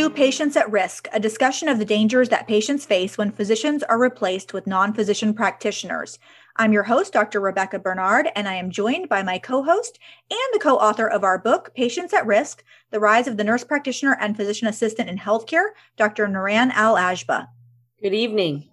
to Patients at Risk, a discussion of the dangers that patients face when physicians are replaced with non physician practitioners. I'm your host, Dr. Rebecca Bernard, and I am joined by my co host and the co author of our book, Patients at Risk The Rise of the Nurse Practitioner and Physician Assistant in Healthcare, Dr. Niran Al-Agba. Good evening.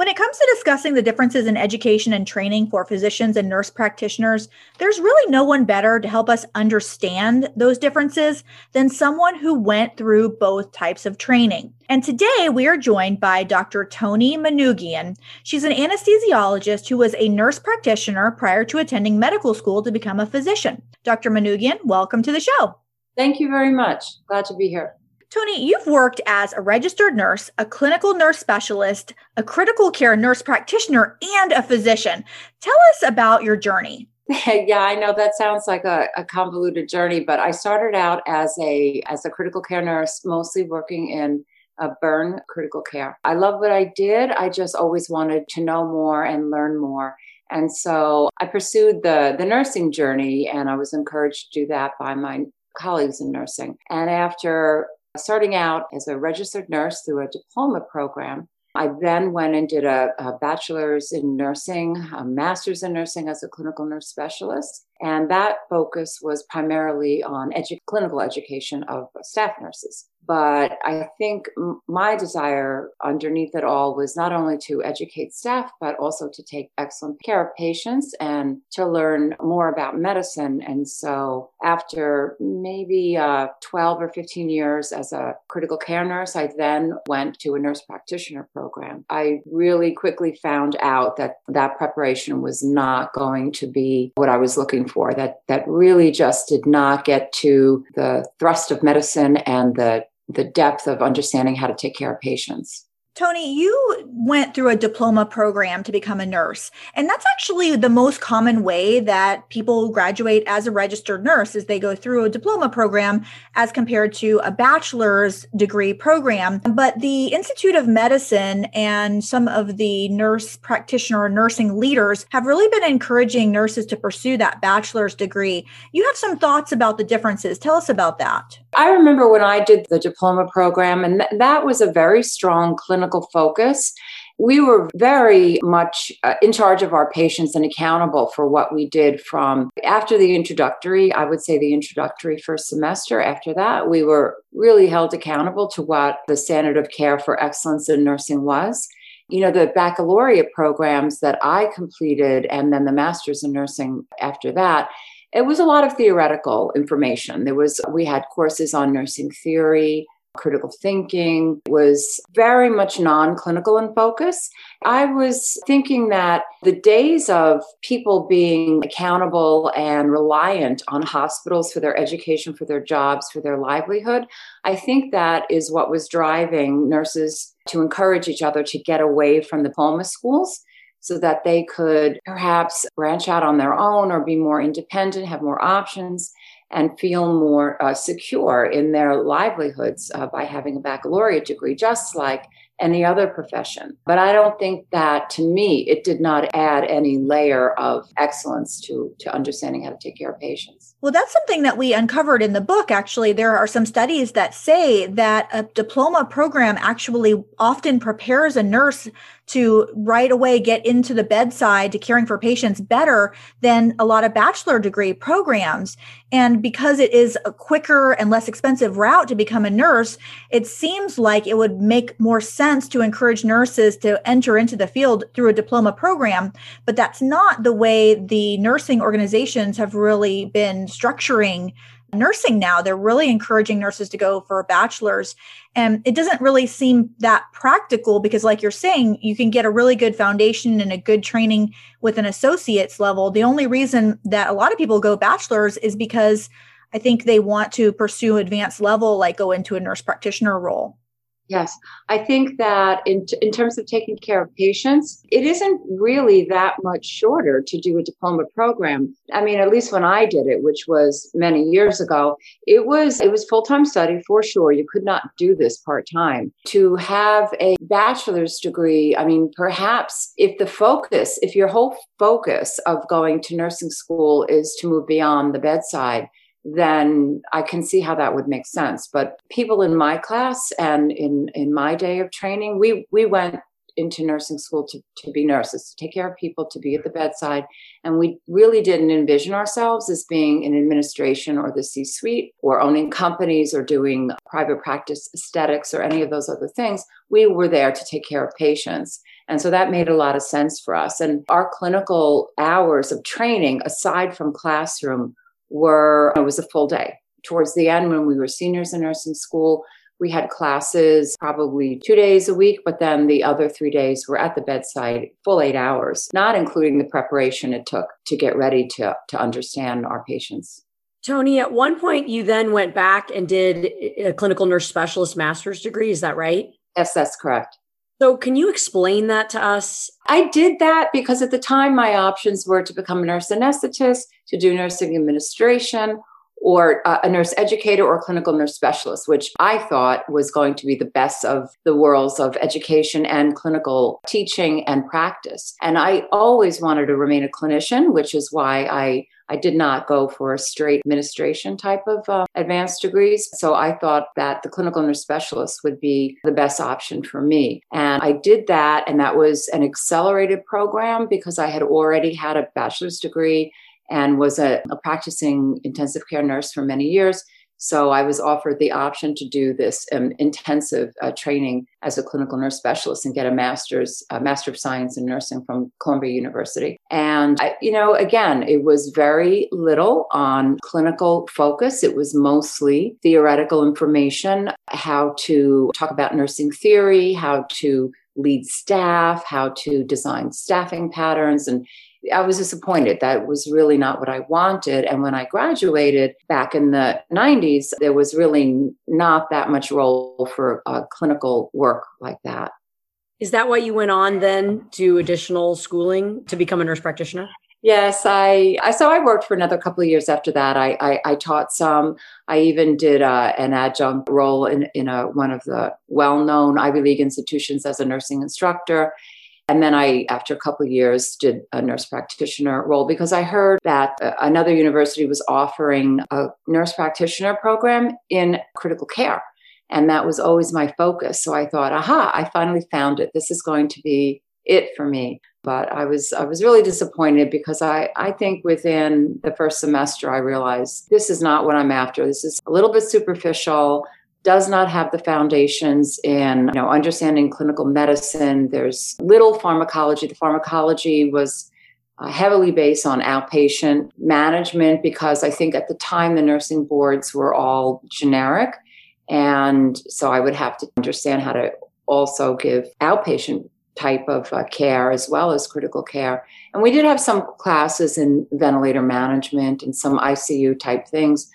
When it comes to discussing the differences in education and training for physicians and nurse practitioners, there's really no one better to help us understand those differences than someone who went through both types of training. And today we are joined by Dr. Toni Manougian. She's an anesthesiologist who was a nurse practitioner prior to attending medical school to become a physician. Dr. Manougian, welcome to the show. Thank you very much. Glad to be here. Toni, you've worked as a registered nurse, a clinical nurse specialist, a critical care nurse practitioner, and a physician. Tell us about your journey. yeah, I know that sounds like a, a, convoluted journey, but I started out as a as a critical care nurse, mostly working in a burn critical care. I love what I did. I just always wanted to know more and learn more. And so I pursued the the nursing journey and I was encouraged to do that by my colleagues in nursing. And after Starting out as a registered nurse through a diploma program, I then went and did a, a, bachelor's in nursing, a master's in nursing as a clinical nurse specialist. And that focus was primarily on edu- clinical education of staff nurses. But I think my desire underneath it all was not only to educate staff, but also to take excellent care of patients and to learn more about medicine. And so after maybe uh, 12 or 15 years as a critical care nurse, I then went to a nurse practitioner program. I really quickly found out that that preparation was not going to be what I was looking for, that, that really just did not get to the thrust of medicine and the the depth of understanding how to take care of patients. Toni, you went through a diploma program to become a nurse. And that's actually the most common way that people graduate as a registered nurse is they go through a diploma program as compared to a bachelor's degree program. But the Institute of Medicine and some of the nurse practitioner nursing leaders have really been encouraging nurses to pursue that bachelor's degree. You have some thoughts about the differences. Tell us about that. I remember when I did the diploma program, and th- that was a very strong clinical focus. We were very much uh, in charge of our patients and accountable for what we did from after the introductory, I would say the introductory first semester. After that, we were really held accountable to what the standard of care for excellence in nursing was you know the baccalaureate programs that i completed and then the masters in nursing after that it was a lot of theoretical information. There was, we had courses on nursing theory, critical thinking was very much non-clinical in focus. I was thinking that the days of people being accountable and reliant on hospitals for their education for their jobs for their livelihood i think that is what was driving nurses to encourage each other to get away from the diploma schools so that they could perhaps branch out on their own or be more independent, have more options, and feel more uh, secure in their livelihoods uh, by having a baccalaureate degree, just like any other profession. But I don't think that to me, it did not add any layer of excellence to, to understanding how to take care of patients. Well, that's something that we uncovered in the book. Actually, there are some studies that say that a diploma program actually often prepares a nurse to right away get into the bedside to caring for patients better than a lot of bachelor degree programs. And because it is a quicker and less expensive route to become a nurse, it seems like it would make more sense to encourage nurses to enter into the field through a diploma program. But that's not the way the nursing organizations have really been structuring nursing now. They're really encouraging nurses to go for a bachelor's. And it doesn't really seem that practical because, like you're saying, you can get a really good foundation and a good training with an associate's level. The only reason that a lot of people go bachelor's is because I think they want to pursue advanced level, like go into a nurse practitioner role. Yes, I think that in, in terms of taking care of patients, it isn't really that much shorter to do a diploma program. I mean, at least when I did it, which was many years ago, it was it was full time study for sure. You could not do this part time. To have a bachelor's degree, I mean, perhaps if the focus, if your whole focus of going to nursing school is to move beyond the bedside, then I can see how that would make sense. But people in my class and in, in my day of training, we, we went into nursing school to, to be nurses, to take care of people, to be at the bedside. And we really didn't envision ourselves as being in administration or the C suite or owning companies or doing private practice aesthetics or any of those other things. We were there to take care of patients. And so that made a lot of sense for us. And our clinical hours of training, aside from classroom, were, it was a full day. Towards the end, when we were seniors in nursing school, we had classes probably two days a week, but then the other three days were at the bedside, full eight hours, not including the preparation it took to get ready to, to understand our patients. Toni, at one point you then went back and did a clinical nurse specialist master's degree. Is that right? Yes, that's correct. So, can you explain that to us? I did that because at the time my options were to become a nurse anesthetist, to do nursing administration, or uh, a nurse educator or clinical nurse specialist, which I thought was going to be the best of the worlds of education and clinical teaching and practice. And I always wanted to remain a clinician, which is why I I did not go for a straight administration type of uh, advanced degrees. So I thought that the clinical nurse specialist would be the best option for me. And I did that. And that was an accelerated program because I had already had a bachelor's degree and was a, a practicing intensive care nurse for many years. So I was offered the option to do this um, intensive uh, training as a clinical nurse specialist and get a master's, a master of science in nursing from Columbia University. And I, you know, again, it was very little on clinical focus. It was mostly theoretical information, how to talk about nursing theory, how to lead staff, how to design staffing patterns and I was disappointed. That was really not what I wanted. And when I graduated back in the 90s, there was really not that much role for uh, clinical work like that. Is that why you went on then to additional schooling to become a nurse practitioner? Yes, I, I so I worked for another couple of years after that. I I, I taught some. I even did uh, an adjunct role in in a one of the well known Ivy League institutions as a nursing instructor. And then I, after a couple of years, did a nurse practitioner role because I heard that uh, another university was offering a nurse practitioner program in critical care. And that was always my focus. So I thought, aha, I finally found it. This is going to be it for me. But I was I was really disappointed because I, I think within the first semester I realized this is not what I'm after. This is a little bit superficial does not have the foundations in you know understanding clinical medicine. There's little pharmacology. The pharmacology was uh, heavily based on outpatient management because i think at the time the nursing boards were all generic. And so i would have to understand how to also give outpatient type of uh, care as well as critical care. And we did have some classes in ventilator management and some icu type things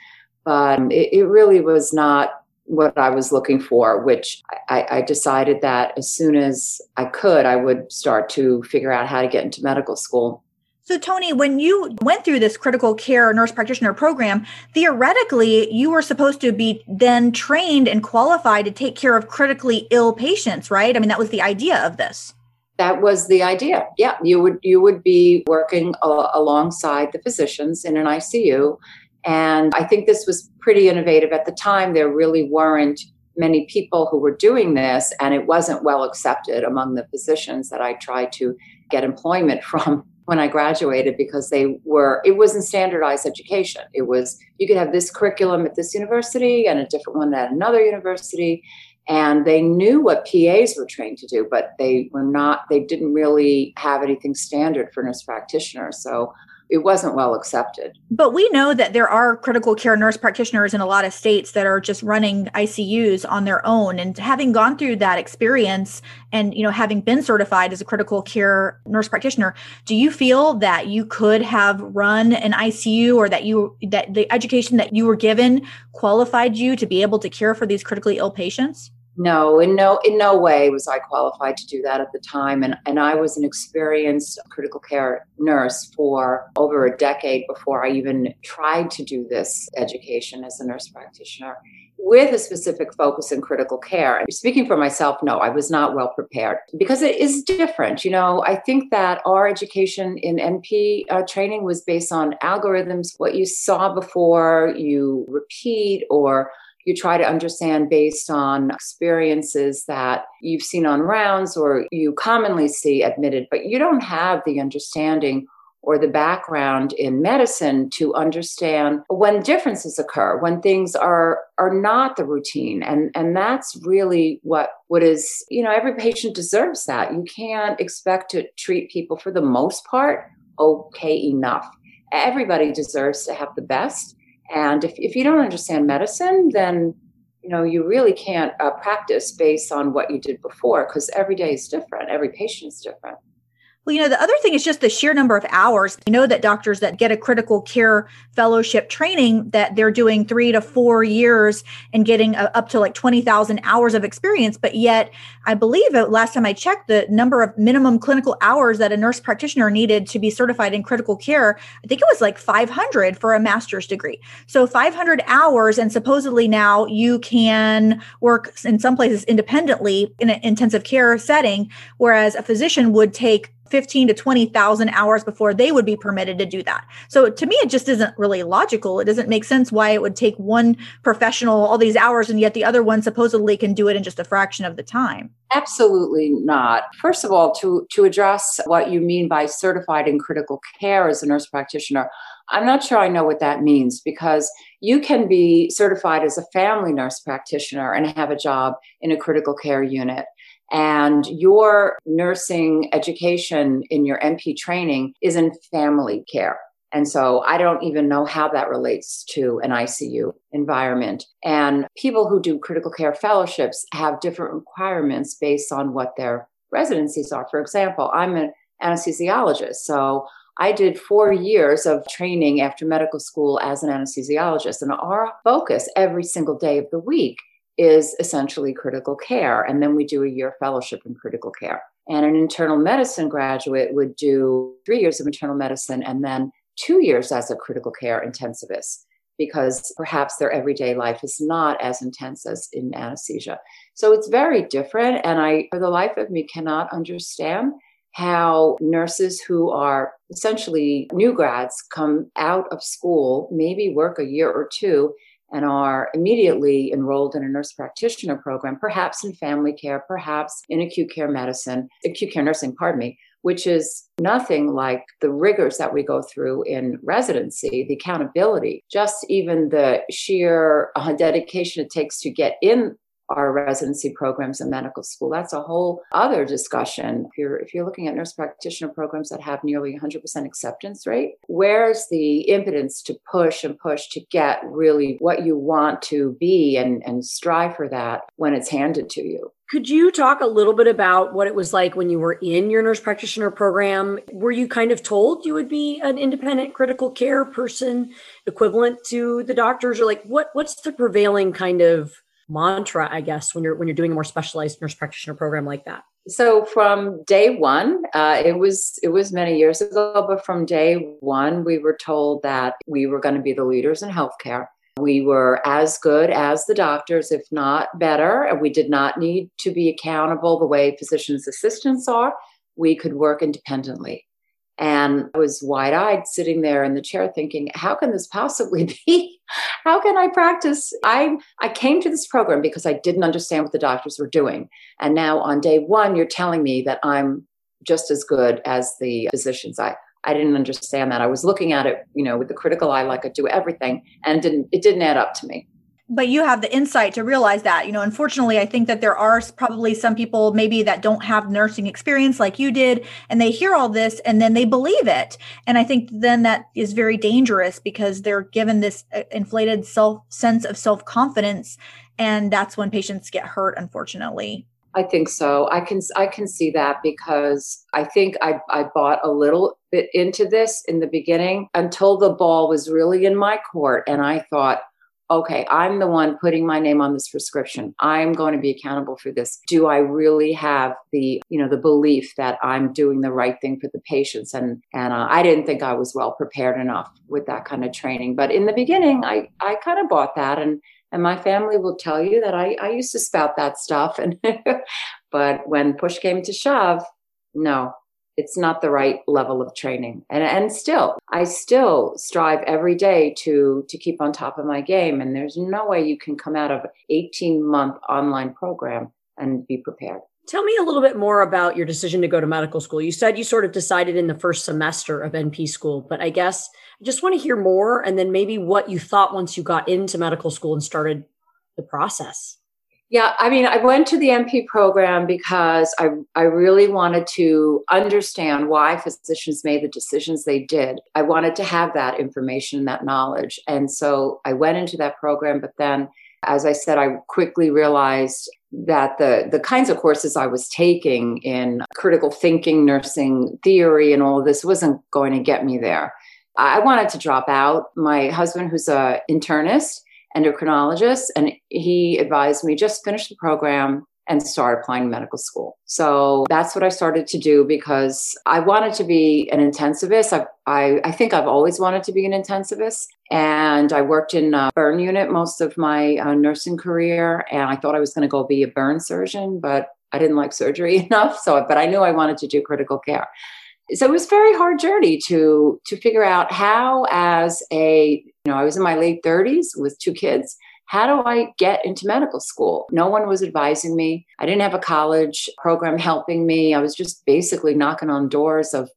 but it, it really was not what I was looking for, which I, I, decided that as soon as I could, I would start to figure out how to get into medical school. So, Toni, when you went through this critical care nurse practitioner program, theoretically, you were supposed to be then trained and qualified to take care of critically ill patients, right? I mean, that was the idea of this. That was the idea. Yeah, you would you would be working uh, alongside the physicians in an ICU and I think this was pretty innovative at the time. There really weren't many people who were doing this, and it wasn't well accepted among the physicians that I tried to get employment from when I graduated because they were, it wasn't standardized education. It was, you could have this curriculum at this university and a different one at another university. And they knew what PAs were trained to do, but they were not, they didn't really have anything standard for nurse practitioners. So it wasn't well accepted. But we know that there are critical care nurse practitioners in a lot of states that are just running ICUs on their own and having gone through that experience and you know having been certified as a critical care nurse practitioner, do you feel that you could have run an ICU or that you that the education that you were given qualified you to be able to care for these critically ill patients? No, in no in no way was I qualified to do that at the time. And and I was an experienced critical care nurse for over a decade before I even tried to do this education as a nurse practitioner. with a specific focus in critical care. Speaking for myself, no, I was not well prepared because it is different. You know, I think that our education in NP uh, training was based on algorithms. What you saw before, you repeat or you try to understand based on experiences that you've seen on rounds or you commonly see admitted, but you don't have the understanding or the background in medicine to understand when differences occur when things are are not the routine. And and that's really what what is you know every patient deserves that. You can't expect to treat people for the most part okay enough. Everybody deserves to have the best and if, if you don't understand medicine then you know you really can't uh, practice based on what you did before because every day is different. Every patient is different well, you know, the other thing is just the sheer number of hours. You know that doctors that get a critical care fellowship training that they're doing 3 to 4 years and getting a, up to like 20,000 hours of experience, but yet I believe it, last time I checked the number of minimum clinical hours that a nurse practitioner needed to be certified in critical care, I think it was like 500 for a master's degree. So 500 hours and supposedly now you can work in some places independently in an intensive care setting whereas a physician would take 15 to 20,000 hours before they would be permitted to do that. So to me, it just isn't really logical. It doesn't make sense why it would take one professional all these hours and yet the other one supposedly can do it in just a fraction of the time. Absolutely not. First of all, to, to address what you mean by certified in critical care as a nurse practitioner, I'm not sure I know what that means because you can be certified as a family nurse practitioner and have a job in a critical care unit and your nursing education in your NP training is in family care. And so I don't even know how that relates to an ICU environment. And people who do critical care fellowships have different requirements based on what their residencies are. For example, I'm an anesthesiologist. So I did four years of training after medical school as an anesthesiologist. And our focus every single day of the week is essentially critical care. And then we do a year fellowship in critical care. And an internal medicine graduate would do three years of internal medicine and then two years as a critical care intensivist because perhaps their everyday life is not as intense as in anesthesia. So it's very different. And I, for the life of me, cannot understand how nurses who are essentially new grads come out of school, maybe work a year or two, and are immediately enrolled in a nurse practitioner program, perhaps in family care, perhaps in acute care medicine, acute care nursing, pardon me, which is nothing like the rigors that we go through in residency, the accountability, just even the sheer uh, dedication it takes to get in our residency programs in medical school. That's a whole other discussion. If you're if you're looking at nurse practitioner programs that have nearly 100% acceptance rate, where's the impotence to push and push to get really what you want to be and and strive for that when it's handed to you? Could you talk a little bit about what it was like when you were in your nurse practitioner program? Were you kind of told you would be an independent critical care person equivalent to the doctors or like what what's the prevailing kind of mantra, I guess, when you're when you're doing a more specialized nurse practitioner program like that? So from day one, uh, it was it was many years ago, but from day one, we were told that we were going to be the leaders in healthcare. We were as good as the doctors, if not better. And we did not need to be accountable the way physicians' assistants are. We could work independently. And I was wide eyed sitting there in the chair thinking, how can this possibly be? How can I practice? I, I came to this program because I didn't understand what the doctors were doing. And now on day one, you're telling me that I'm just as good as the physicians. I, I didn't understand that. I was looking at it, you know, with the critical eye, like I do everything, and it didn't it didn't add up to me but you have the insight to realize that you know unfortunately i think that there are probably some people maybe that don't have nursing experience like you did and they hear all this and then they believe it and i think then that is very dangerous because they're given this uh, inflated self sense of self-confidence and that's when patients get hurt unfortunately I think so. I can I can see that because I think I I bought a little bit into this in the beginning until the ball was really in my court and I thought okay, I'm the one putting my name on this prescription. I'm going to be accountable for this. Do I really have the, you know, the belief that I'm doing the right thing for the patients? And and uh, I didn't think I was well prepared enough with that kind of training. But in the beginning, I I kind of bought that and And my family will tell you that I, I used to spout that stuff. And but when push came to shove, no, it's not the right level of training. And and still, I still strive every day to to keep on top of my game. And there's no way you can come out of 18 month online program and be prepared. Tell me a little bit more about your decision to go to medical school. You said you sort of decided in the first semester of NP school, but I guess I just want to hear more and then maybe what you thought once you got into medical school and started the process. Yeah, I mean, I went to the NP program because I, I really wanted to understand why physicians made the decisions they did. I wanted to have that information, that knowledge. And so I went into that program, but then as I said, I quickly realized that the the kinds of courses I was taking in critical thinking, nursing theory, and all of this wasn't going to get me there. I wanted to drop out. My husband, who's a internist, endocrinologist, and he advised me just finish the program and start applying to medical school. So that's what I started to do because I wanted to be an intensivist. I, I, I think I've always wanted to be an intensivist. And I worked in a burn unit most of my uh, nursing career. And I thought I was going to go be a burn surgeon, but I didn't like surgery enough. So, but I knew I wanted to do critical care. So it was very hard journey to to figure out how, as a you know, I was in my late 30s with two kids how do I get into medical school? No one was advising me. I didn't have a college program helping me. I was just basically knocking on doors of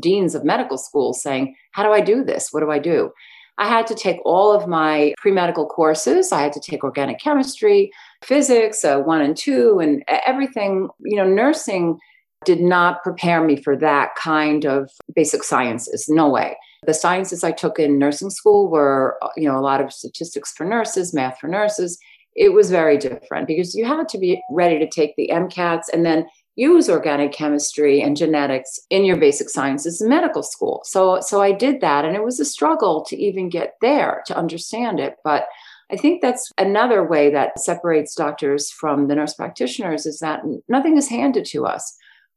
deans of medical schools saying, How do I do this? What do I do? I had to take all of my pre medical courses. I had to take organic chemistry, physics, uh, one and two, and everything. You know, nursing did not prepare me for that kind of basic sciences. No way. The sciences I took in nursing school were, uh, you know, a lot of statistics for nurses, math for nurses. It was very different because you had to be ready to take the MCATs and then use organic chemistry and genetics in your basic sciences in medical school. So so I did that and it was a struggle to even get there to understand it, but I think that's another way that separates doctors from the nurse practitioners is that nothing is handed to us.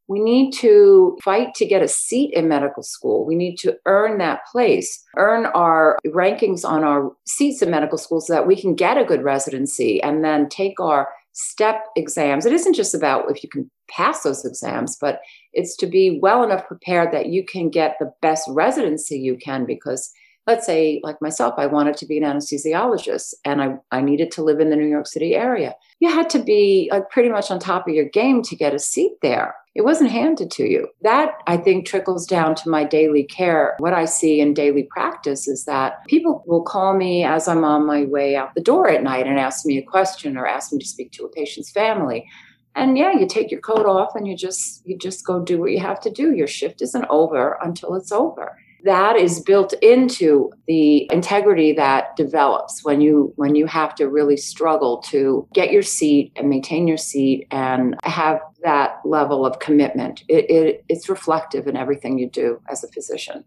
We need to fight to get a seat in medical school. We need to earn that place, earn our rankings on our seats in medical school so that we can get a good residency and then take our step exams. It isn't just about if you can pass those exams, but it's to be well enough prepared that you can get the best residency you can because let's say like myself i wanted to be an anesthesiologist and I, I needed to live in the new york city area. You had to be like pretty much on top of your game to get a seat there. It wasn't handed to you. That i think trickles down to my daily care. What i see in daily practice is that people will call me as i'm on my way out the door at night and ask me a question or ask me to speak to a patient's family. And yeah you take your coat off and you just you just go do what you have to do. Your shift isn't over until it's over that is built into the integrity that develops when you when you have to really struggle to get your seat and maintain your seat and have that level of commitment. It, it, it's reflective in everything you do as a physician.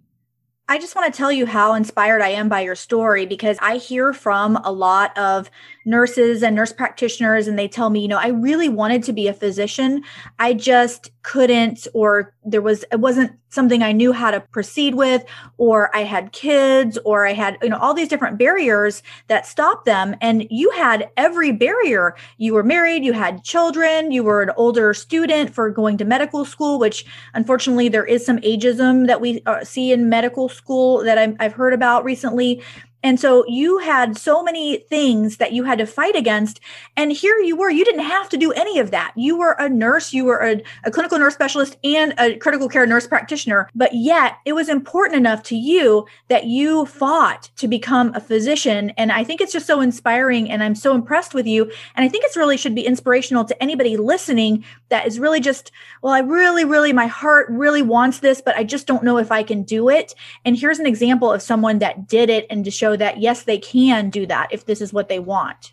I just want to tell you how inspired I am by your story because I hear from a lot of nurses and nurse practitioners, and they tell me, you know, I really wanted to be a physician. I just couldn't, or there was, it wasn't something I knew how to proceed with, or I had kids, or I had, you know, all these different barriers that stopped them. And you had every barrier. You were married, you had children, you were an older student for going to medical school, which unfortunately there is some ageism that we uh, see in medical school that i I've heard about recently. And so you had so many things that you had to fight against. And here you were, you didn't have to do any of that. You were a nurse, you were a, a, clinical nurse specialist and a critical care nurse practitioner. But yet it was important enough to you that you fought to become a physician. And I think it's just so inspiring. And I'm so impressed with you. And I think it's really should be inspirational to anybody listening that is really just, well, I really, really, my heart really wants this, but I just don't know if I can do it. And here's an example of someone that did it and to show that yes, they can do that if this is what they want.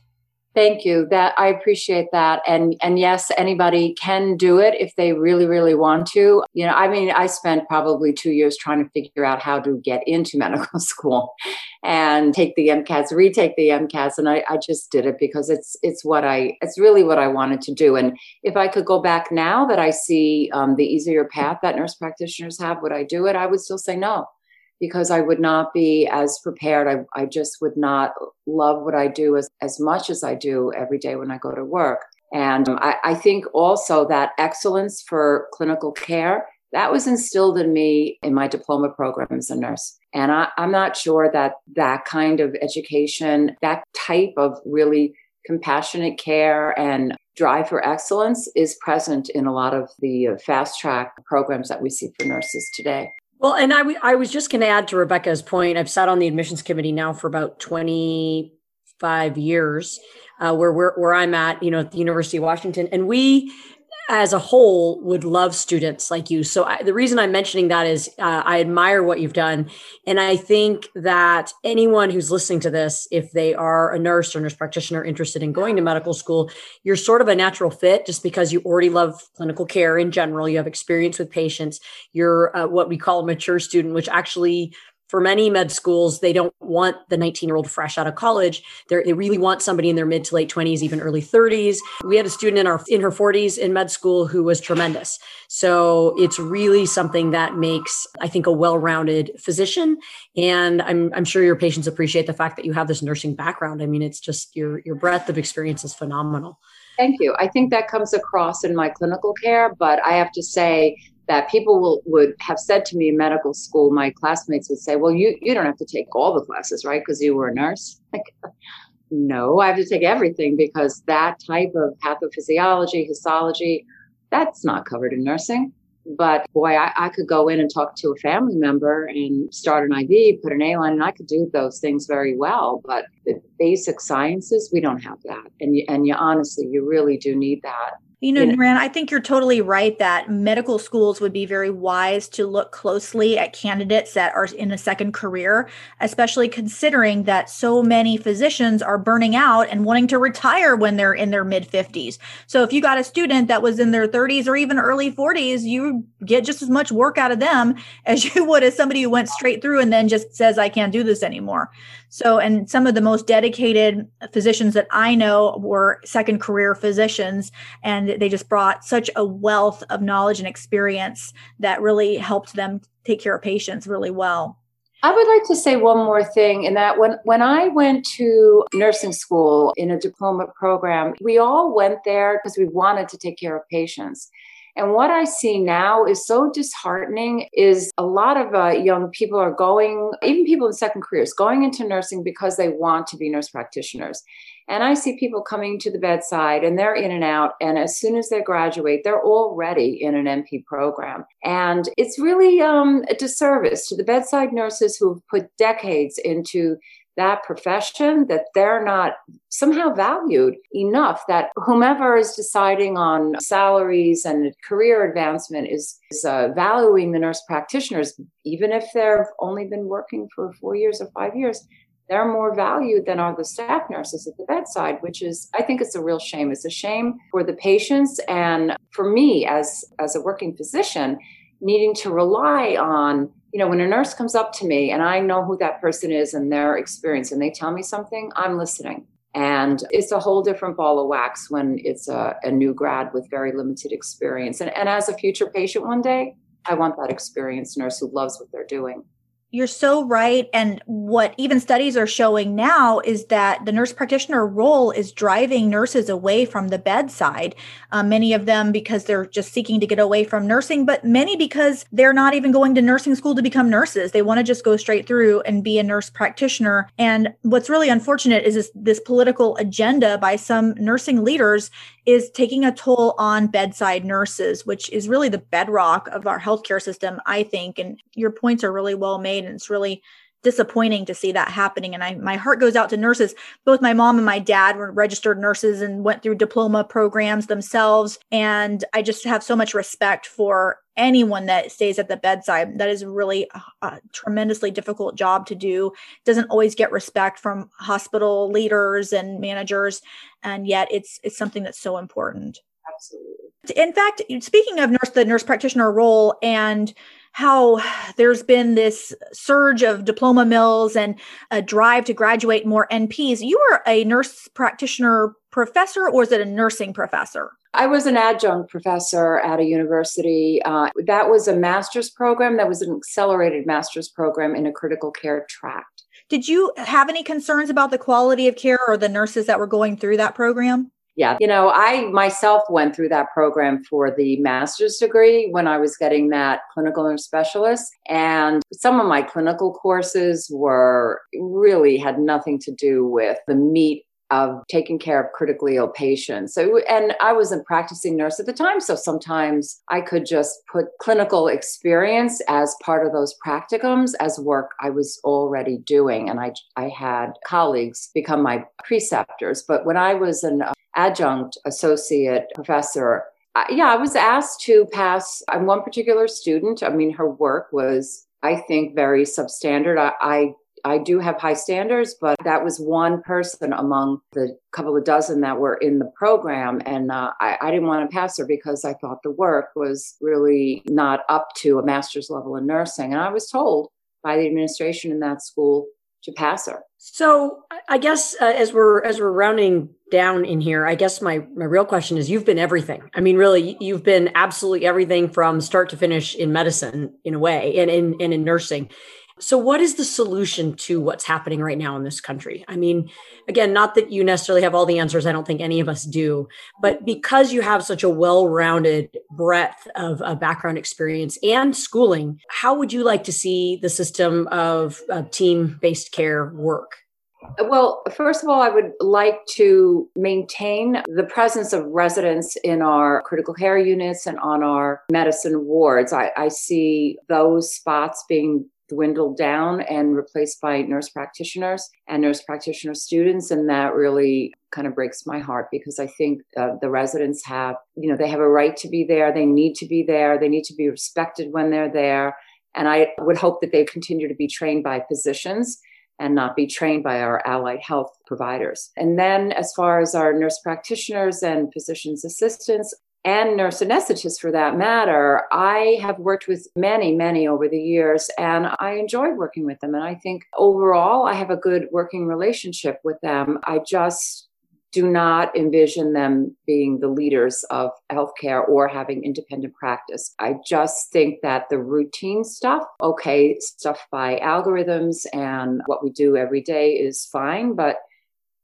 Thank you. That I appreciate that. And and yes, anybody can do it if they really, really want to. You know, I mean, I spent probably two years trying to figure out how to get into medical school and take the MCATs retake the MCATs And I, I just did it because it's it's what I it's really what I wanted to do. And if I could go back now that I see um, the easier path that nurse practitioners have, would I do it? I would still say no because I would not be as prepared. I, I just would not love what I do as, as much as I do every day when I go to work. And I, I think also that excellence for clinical care that was instilled in me in my diploma program as a nurse. And I, am not sure that that kind of education, that type of really compassionate care and drive for excellence is present in a lot of the uh, fast track programs that we see for nurses today. Well, and I, w- I was just going to add to Rebecca's point. I've sat on the admissions committee now for about 25 years, uh, where, where, where I'm at, you know, at the University of Washington. And we as a whole would love students like you. So I, the reason I'm mentioning that is uh, I admire what you've done, and I think that anyone who's listening to this, if they are a nurse or nurse practitioner interested in going to medical school, you're sort of a natural fit just because you already love clinical care in general. You have experience with patients. You're uh, what we call a mature student, which actually for many med schools, they don't want the 19 year old fresh out of college. They're, they really want somebody in their mid to late 20s, even early 30s. We had a student in our in her 40s in med school who was tremendous. So it's really something that makes, I think, a well rounded physician. And I'm, I'm sure your patients appreciate the fact that you have this nursing background. I mean, it's just your your breadth of experience is phenomenal. Thank you. I think that comes across in my clinical care, but I have to say that people will, would have said to me in medical school, my classmates would say, well, you, you don't have to take all the classes, right? Because you were a nurse. Like, no, I have to take everything because that type of pathophysiology, histology, that's not covered in nursing. But boy, I, I, could go in and talk to a family member and start an IV, put an A line, and I could do those things very well. But the basic sciences, we don't have that. And you, and you honestly, you really do need that you know, Niran, I think you're totally right that medical schools would be very wise to look closely at candidates that are in a second career, especially considering that so many physicians are burning out and wanting to retire when they're in their mid 50s. So if you got a student that was in their 30s or even early 40s, you get just as much work out of them as you would as somebody who went straight through and then just says, I can't do this anymore. So, and some of the most dedicated physicians that I know were second career physicians, and they just brought such a wealth of knowledge and experience that really helped them take care of patients really well. I would like to say one more thing in that when, when I went to nursing school in a diploma program, we all went there because we wanted to take care of patients. And what I see now is so disheartening is a lot of uh, young people are going, even people in second careers, going into nursing because they want to be nurse practitioners. And I see people coming to the bedside and they're in and out. And as soon as they graduate, they're already in an NP program. And it's really um, a disservice to the bedside nurses who've put decades into that profession that they're not somehow valued enough that whomever is deciding on salaries and career advancement is, is uh, valuing the nurse practitioners even if they've only been working for four years or five years they're more valued than are the staff nurses at the bedside which is i think it's a real shame. It's a shame for the patients and for me as as a working physician needing to rely on you know, when a nurse comes up to me and I know who that person is and their experience and they tell me something, I'm listening. And it's a whole different ball of wax when it's a, a new grad with very limited experience. And, and as a future patient one day, I want that experienced nurse who loves what they're doing. You're so right. And what even studies are showing now is that the nurse practitioner role is driving nurses away from the bedside. Uh, many of them because they're just seeking to get away from nursing, but many because they're not even going to nursing school to become nurses. They want to just go straight through and be a nurse practitioner. And what's really unfortunate is this, this political agenda by some nursing leaders is taking a toll on bedside nurses, which is really the bedrock of our healthcare system, I think. And your points are really well made. And it's really disappointing to see that happening. And I my heart goes out to nurses. Both my mom and my dad were registered nurses and went through diploma programs themselves. And I just have so much respect for anyone that stays at the bedside. That is really a, a tremendously difficult job to do. Doesn't always get respect from hospital leaders and managers. And yet it's it's something that's so important. Absolutely. In fact speaking of nurse the nurse practitioner role and how there's been this surge of diploma mills and a drive to graduate more NPs. You were a nurse practitioner professor, or is it a nursing professor? I was an adjunct professor at a university. Uh, that was a master's program, that was an accelerated master's program in a critical care track. Did you have any concerns about the quality of care or the nurses that were going through that program? Yeah, you know, I myself went through that program for the master's degree when I was getting that clinical nurse specialist. And some of my clinical courses were really had nothing to do with the meat of taking care of critically ill patients. So, and I was a practicing nurse at the time. So sometimes I could just put clinical experience as part of those practicums as work I was already doing. And I, I had colleagues become my preceptors. But when I was an uh, adjunct associate professor, yeah, I was asked to pass on one particular student. I mean, her work was I think very substandard. I, I I do have high standards, but that was one person among the couple of dozen that were in the program. And uh, I, I, didn't want to pass her because I thought the work was really not up to a master's level in nursing. And I was told by the administration in that school to pass her. So I guess uh, as we're as we're rounding down in here, I guess my my real question is you've been everything. I mean, really, you've been absolutely everything from start to finish in medicine in a way and in and in nursing. So, what is the solution to what's happening right now in this country? I mean, again, not that you necessarily have all the answers. I don't think any of us do. But because you have such a well rounded breadth of background experience and schooling, how would you like to see the system of team based care work? Well, first of all, I would like to maintain the presence of residents in our critical care units and on our medicine wards. I, I see those spots being dwindled down and replaced by nurse practitioners and nurse practitioner students. And that really kind of breaks my heart because I think uh, the residents have, you know, they have a right to be there. They need to be there. They need to be respected when they're there. And I would hope that they continue to be trained by physicians and not be trained by our allied health providers. And then, as far as our nurse practitioners and physician's assistants, and nurse anesthetists for that matter, I have worked with many, many over the years, and I enjoy working with them. And I think overall, I have a good working relationship with them. I just do not envision them being the leaders of healthcare or having independent practice. I just think that the routine stuff, okay, stuff by algorithms and what we do every day is fine, but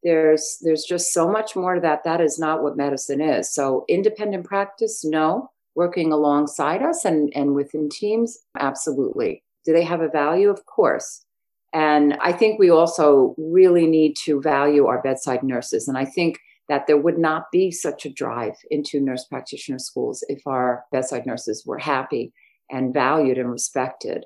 there's there's just so much more to that that is not what medicine is. So independent practice no. Working alongside us and and within teams absolutely. Do they have a value? Of course. And i think we also really need to value our bedside nurses. And i think that there would not be such a drive into nurse practitioner schools if our bedside nurses were happy and valued and respected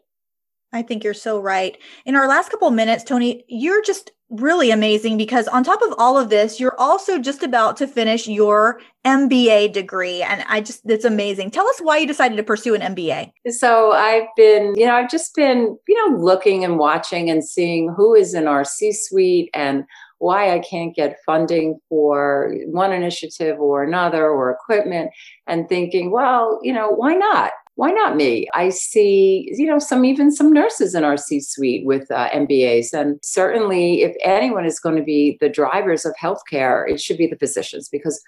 I think you're so right. In our last couple minutes, Toni, you're just really amazing because on top of all of this, you're also just about to finish your MBA degree. And I just, it's amazing. Tell us why you decided to pursue an MBA. So I've been, you know, I've just been, you know, looking and watching and seeing who is in our C suite and why I can't get funding for one initiative or another or equipment and thinking, well, you know, why not? Why not me? I see, you know, some even some nurses in our C suite with uh, MBAs. And certainly, if anyone is going to be the drivers of healthcare, it should be the physicians because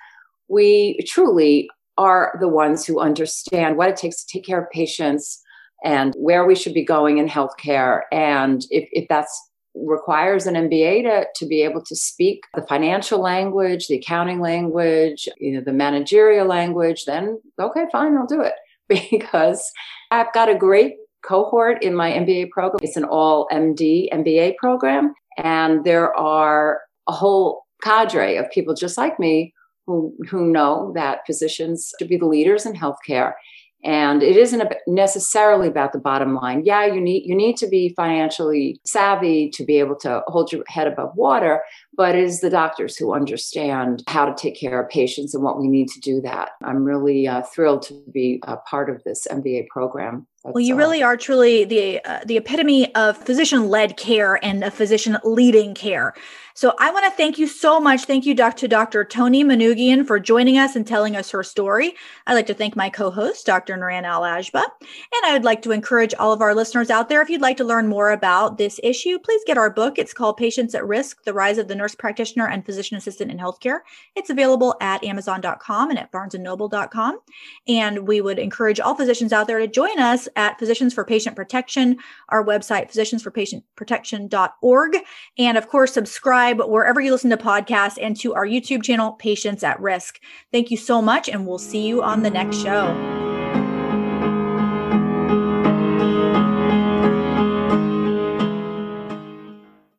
we truly are the ones who understand what it takes to take care of patients and where we should be going in healthcare. And if, if that's requires an MBA to, to be able to speak the financial language, the accounting language, you know, the managerial language, then okay, fine, I'll do it. because I've got a great cohort in my MBA program. It's an all MD MBA program. And there are a whole cadre of people just like me who, who know that physicians should be the leaders in healthcare and it isn't necessarily about the bottom line. Yeah you need you need to be financially savvy to be able to hold your head above water but it is the doctors who understand how to take care of patients and what we need to do that. I'm really uh, thrilled to be a part of this mba program. That's well, you really are truly the uh, the epitome of physician led care and a physician leading care. So I want to thank you so much. Thank you, Dr. Dr. Toni Manougian, for joining us and telling us her story. I'd like to thank my co-host, Dr. Niran Al-Agba. And I would like to encourage all of our listeners out there, if you'd like to learn more about this issue, please get our book. It's called Patients at Risk, The Rise of the Nurse Practitioner and Physician Assistant in Healthcare. It's available at Amazon.com and at BarnesandNoble.com. And we would encourage all physicians out there to join us at Physicians for Patient Protection, our website, physiciansforpatientprotection.org. And of course, subscribe wherever you listen to podcasts and to our YouTube channel, Patients at Risk. Thank you so much, and we'll see you on the next show.